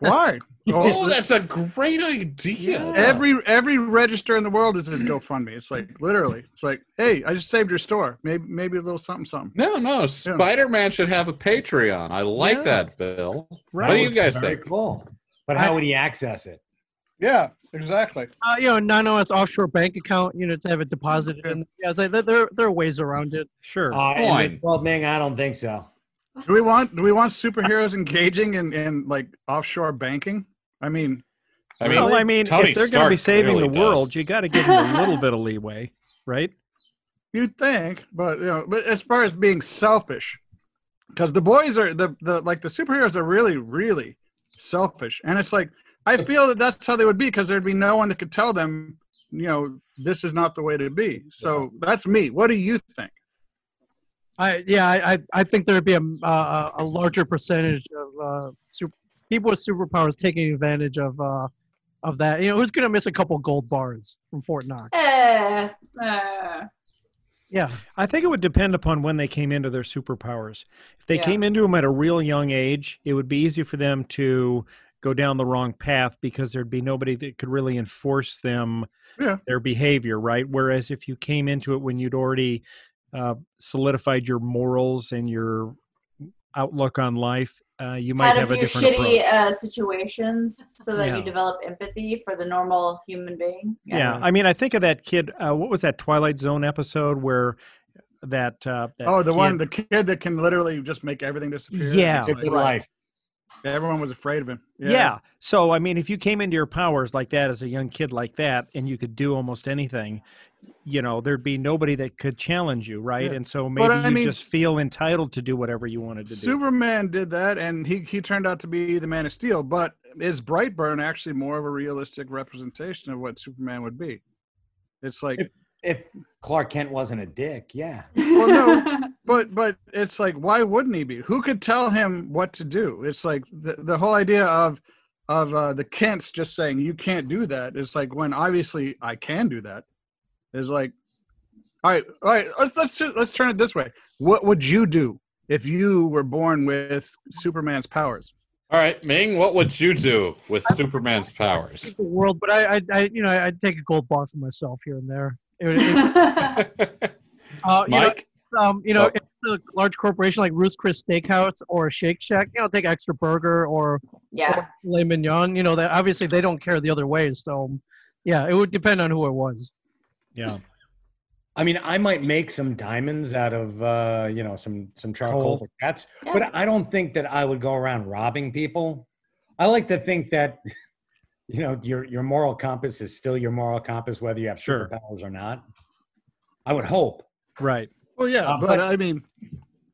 Why? Oh, that's a great idea. Every every register in the world is this GoFundMe. It's like literally. It's like, hey, I just saved your store. Maybe maybe a little something something. No, no, Spider Man should have a Patreon. I like Yeah. that, Bill. Right. What do you guys Very think? cool. But how would he access it? Yeah, exactly. Uh, you know, non-OS offshore bank account, you know, to have it deposited in. Yeah, it's like, there- there, there are ways around it. Sure. Uh, in Coin. Ming, I don't think so. Do we want do we want superheroes engaging in, in like offshore banking? I mean, I mean, well, I mean, Tony if they're going to be saving the world, does. you got to give them a little bit of leeway, right? you'd think, but you know, but as far as being selfish, because the boys are the the like the superheroes are really really selfish, and it's like I feel that that's how they would be because there'd be no one that could tell them, you know, this is not the way to be. So that's me. What do you think? I yeah, I I, I think there'd be a uh, a larger percentage of uh, super, people with superpowers taking advantage of uh, of that. You know, who's gonna miss a couple gold bars from Fort Knox? Eh, eh. Yeah, I think it would depend upon when they came into their superpowers. If they Yeah. came into them at a real young age, it would be easy for them to go down the wrong path because there'd be nobody that could really enforce them Yeah. their behavior, right? Whereas if you came into it when you'd already uh, solidified your morals and your outlook on life, uh, you might Had a have a few different shitty uh, situations so that Yeah. you develop empathy for the normal human being. yeah. I mean, I think of that kid. Uh, what was that Twilight Zone episode where that? Uh, that Oh, the one, the kid that can literally just make everything disappear. Yeah. Like- for life. Everyone was afraid of him. Yeah. So I mean, if you came into your powers like that as a young kid like that, and you could do almost anything, you know, there'd be nobody that could challenge you, right? Yeah. And so maybe you mean- just feel entitled to do whatever you wanted to do. Superman did that, and he he turned out to be the Man of Steel. But is Brightburn actually more of a realistic representation of what Superman would be? It's like, If Clark Kent wasn't a dick, yeah. well, no, but but it's like, why wouldn't he be? Who could tell him what to do? It's like the the whole idea of of uh, the Kents just saying you can't do that. It's like when obviously I can do that. Is like, all right, all right. Let's let's let's turn it this way. What would you do if you were born with Superman's powers? All right, Ming, what would you do with Superman's powers? the world, but I, I, I you know, I'd take a gold bar for myself here and there. It would- it- uh, you know, Mike? um, you know, Oh. if it's a large corporation like Ruth's Chris Steakhouse or Shake Shack, you know, take extra burger or yeah. filet mignon. You know, that obviously they don't care the other way. So, yeah, it would depend on who it was. yeah. I mean, I might make some diamonds out of uh, you know some some charcoal Coal. briquettes, Yeah. but I don't think that I would go around robbing people. I like to think that you know your your moral compass is still your moral compass, whether you have Sure. superpowers or not. I would hope. Right. Well, yeah, Uh, but, but- I mean,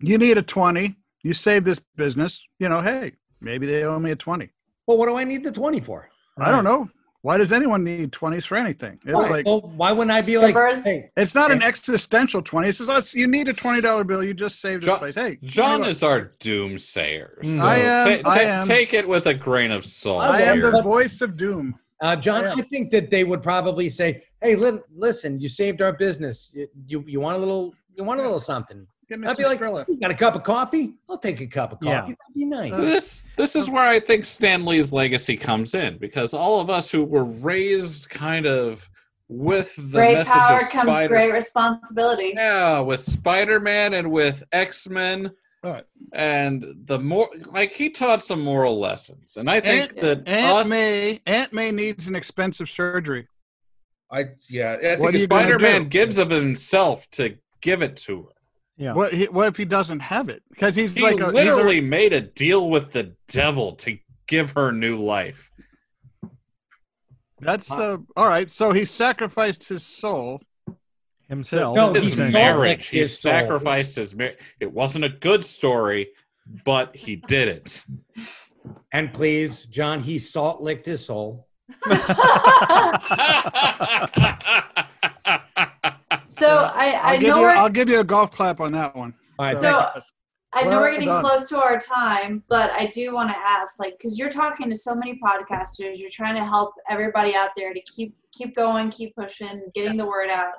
you need a twenty. You save this business. You know, hey, maybe they owe me a twenty. Well, what do I need the twenty for? I don't know. Why does anyone need twenties for anything? It's Why- like well, why wouldn't I be like, Strippers? hey, it's not an existential twenty. It's just let's, you need a twenty dollar bill. You just saved this John- place. Hey, John is our doomsayer. Mm. So I am- ta- I am. Take it with a grain of salt. I am here. the voice of doom. Uh, John, Yeah. I think that they would probably say, "Hey, li- listen, you saved our business. You, you you want a little you want a little something? Give me I'd be like, Skrilla. you got a cup of coffee? I'll take a cup of coffee. Yeah. That'd be nice." this this is where I think Stan Lee's legacy comes in because all of us who were raised kind of with the great message power of comes Spider, great responsibility. yeah, with Spider Man and with X Men, Right. and the more like he taught some moral lessons, and I think Aunt- that Aunt us, May Aunt May needs an expensive surgery. I yeah. I What think are you it's gonna Spider Man gives of himself to give it to her. Yeah. What he, what if he doesn't have it? Because he's He like a, he's a- literally made a deal with the devil to give her new life. that's uh, all right. So he sacrificed his soul. Himself. No, his he essentially. marriage. He his soul. sacrificed his marriage. It wasn't a good story, but he did it. And please, John, he salt licked his soul. So I, I I'll give know you we're I'll give you a golf clap on that one. All right, So- So- I know Well we're getting done. close to our time, but I do want to ask, like, because you're talking to so many podcasters, you're trying to help everybody out there to keep keep going, keep pushing, getting the word out.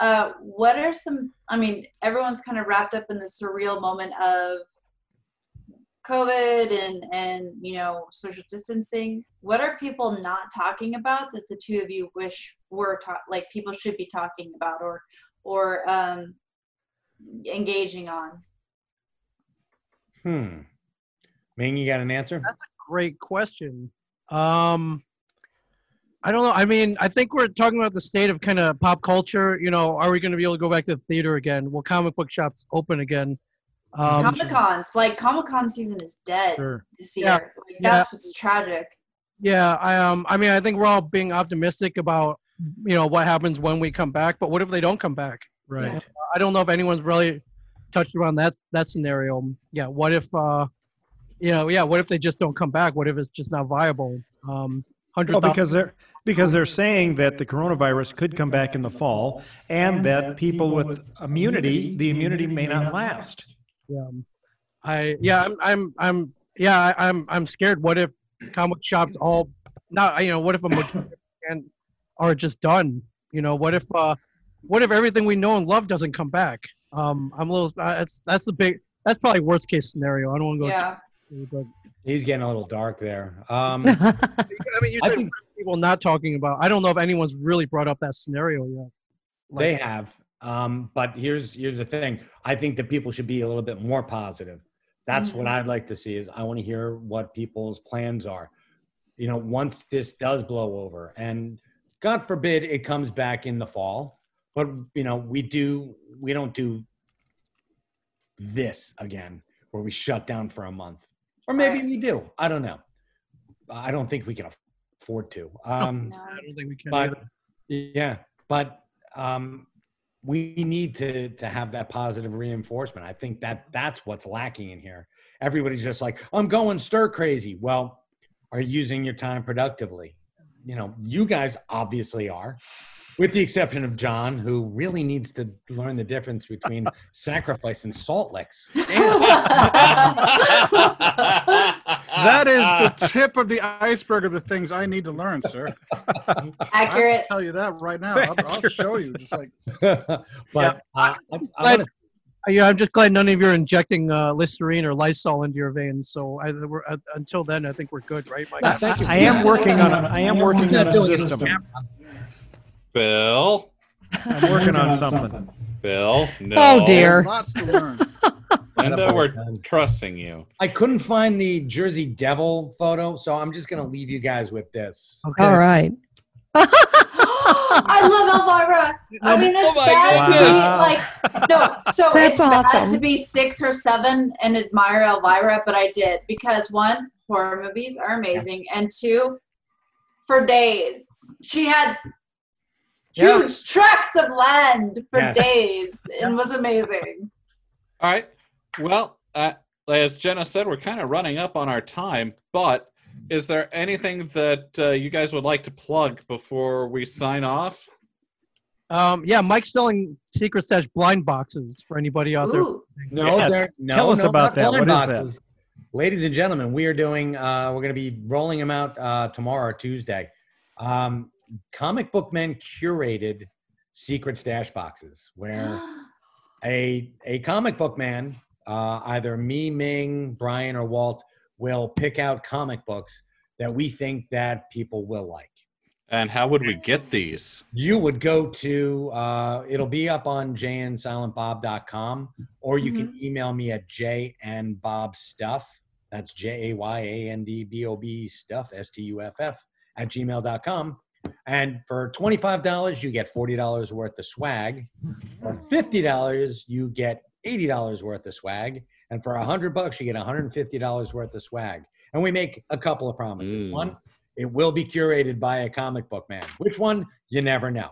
Uh, what are some? I mean, everyone's kind of wrapped up in the surreal moment of COVID and and you know social distancing. What are people not talking about that the two of you wish were ta- like people should be talking about or or um, engaging on? Hmm. Ming, you got an answer? That's a great question. Um, I don't know. I mean, I think we're talking about the state of kind of pop culture. You know, are we going to be able to go back to the theater again? Will comic book shops open again? Um, Comic Cons, like Comic Con season is dead Sure. this year. Yeah. Like, Yeah. that's what's tragic. Yeah, I um, I mean, I think we're all being optimistic about you know what happens when we come back. But what if they don't come back? Right. I don't know if anyone's really touched around that that scenario. Yeah, what if uh, you know, yeah, what if they just don't come back? What if it's just not viable? Um, hundred Well, because they're because they're saying that the coronavirus could come back in the fall, and that people with immunity, the immunity may not last. Yeah, I yeah, I'm I'm I'm yeah, I, I'm I'm scared. What if comic shops all not you know what if a majority are just done? You know, what if uh, what if everything we know and love doesn't come back? Um, I'm a little. Uh, that's that's the big. That's probably worst case scenario. I don't want to go. Yeah. too- but He's getting a little dark there. Um, I mean, you said people not talking about. I don't know if anyone's really brought up that scenario yet. They have. Um, but here's here's the thing. I think that people should be a little bit more positive. That's what Mhm. I'd like to see is I want to hear what people's plans are. You know, once this does blow over and God forbid it comes back in the fall, but you know, we do we don't do this again where we shut down for a month. Or maybe Right. we do. I don't know. I don't think we can afford to. Um No. I don't think we can. but either. yeah but um we need to to have that positive reinforcement i think that that's what's lacking in here everybody's just like i'm going stir crazy well are you using your time productively you know you guys obviously are with the exception of john who really needs to learn the difference between sacrifice and salt licks That is the tip of the iceberg of the things I need to learn, sir. I Accurate. tell you that right now. I'll, I'll show you. Just like but uh, I, I Glad- wanna- Yeah, I'm just glad none of you are injecting uh, Listerine or Lysol into your veins. So I, we're, uh, until then, I think we're good, right, Mike? I, I am working on a, I am working on a system. Bill, I'm working on something. Bill, no. Oh dear. lots to learn. Linda, we're trusting you. I couldn't find the Jersey Devil photo, so I'm just gonna leave you guys with this. Okay. All right. I love Elvira. I mean, it's Oh bad goodness. to be like no. So That's it's bad to be six or seven and admire Elvira, but I did because one, horror movies are amazing, and two, for days she had Yeah. huge tracts of land for Yes. days and was amazing. All right. Well, uh, as Jenna said, we're kind of running up on our time, but is there anything that uh, you guys would like to plug before we sign off? Um, yeah, Mike's selling secret stash blind boxes for anybody out there. Ooh, No, Yeah, there- no, tell us no, about not that. blind What is that? Ladies and gentlemen, we are doing. Uh, we're going to be rolling them out uh, tomorrow, Tuesday. Um, Comic Book Men curated secret stash boxes where a a comic book man, uh, either me, Ming, Brian, or Walt, will pick out comic books that we think that people will like. And how would we get these? You would go to uh, it'll be up on jayandsilentbob.com, or you can email me at jayandbobstuff. That's J A Y A N D B O B stuff S T U F F at gmail.com. And for $25, you get $40 worth of swag. For $50, you get $80 worth of swag. And for a 100 bucks, you get $150 worth of swag. And we make a couple of promises. Mm. One, it will be curated by a comic book man. Which one? You never know.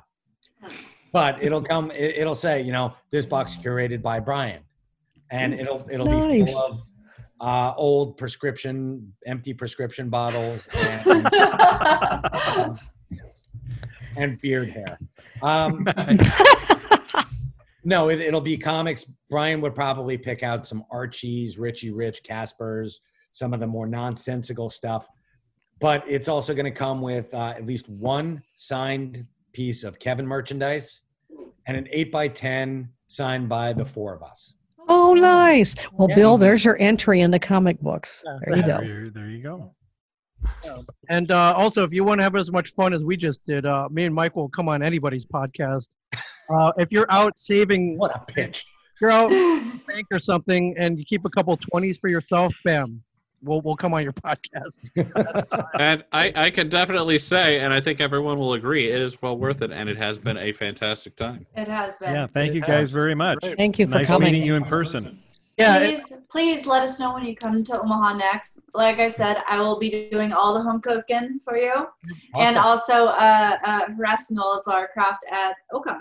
But it'll come. It, it'll say, you know, this box curated by Brian, and it'll it'll be full of uh, old prescription, empty prescription bottles, and, and beard hair. Um, no, it, it'll be comics. Brian would probably pick out some Archies, Richie Rich, Caspers, some of the more nonsensical stuff. But it's also going to come with uh, at least one signed piece of Kevin merchandise and an 8 by 10 signed by the four of us. Oh, nice. Well, Yeah. Bill, there's your entry into comic books. There you go. There, there you go. And uh, also, if you want to have as much fun as we just did, uh, me and Mike will come on anybody's podcast. Uh, if you're out saving, What a pitch. you're out at the bank or something, and you keep a couple twenties for yourself, bam, we'll we'll come on your podcast. And I, I can definitely say, and I think everyone will agree, it is well worth it, and it has been a fantastic time. it has been. Yeah, thank you guys very much. Thank you for nice coming. meeting you in person. Yeah, it- please, please let us know when you come to Omaha next. Like I said, I will be doing all the home cooking for you, and also uh, uh, harassing all of our craft at Ocon.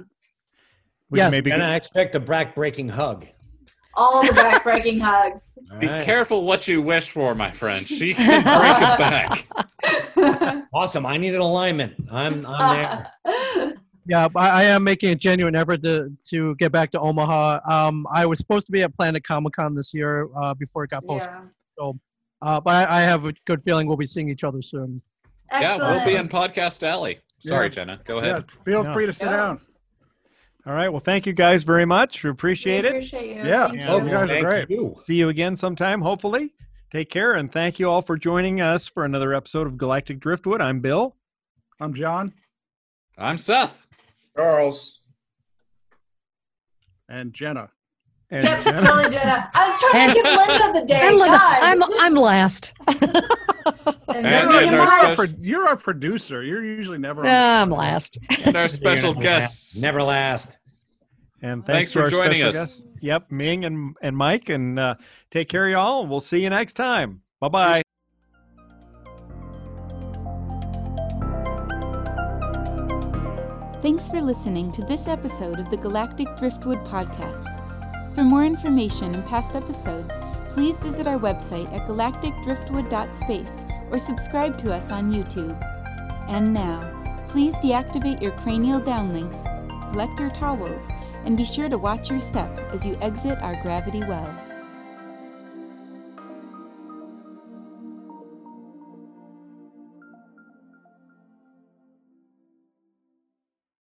We Yes, maybe And I expect a back-breaking hug. All the back-breaking hugs. All Be right. careful what you wish for, my friend. She can break it back. Awesome. I need an alignment. I'm, I'm there. yeah, I, I am making a genuine effort to to get back to Omaha. Um, I was supposed to be at Planet Comic Con this year uh, before it got postponed. yeah. Uh, but I, I have a good feeling we'll be seeing each other soon. Yeah, we'll be in Podcast Alley. Sorry, Yeah. Jenna. Go ahead. Yeah, ahead. feel free to sit Go. down. All right. Well, thank you guys very much. We We appreciate it. Appreciate you. Yeah. Thank Yeah. You oh, you. guys are great. you. See you again sometime, hopefully. Take care. And thank you all for joining us for another episode of Galactic Driftwood. I'm Bill. I'm John I'm Seth. Charles. and Jenna. And Yep, Jenna. Jenna. I was trying to give Linda the day. And Linda, God. I'm I'm last. And And then there's Linda our Mike. Pro- You're our producer. You're usually never. on the I'm last. And our special Never guests. Never last. And Thanks thanks, for joining us. guests. Yep, Ming and, and Mike. And uh, take care, y'all. and We'll see you next time. Bye bye. Thanks for listening to this episode of the Galactic Driftwood Podcast. For more information and past episodes, please visit our website at galacticdriftwood.space or subscribe to us on YouTube. And now, please deactivate your cranial downlinks, collect your towels, and be sure to watch your step as you exit our gravity well.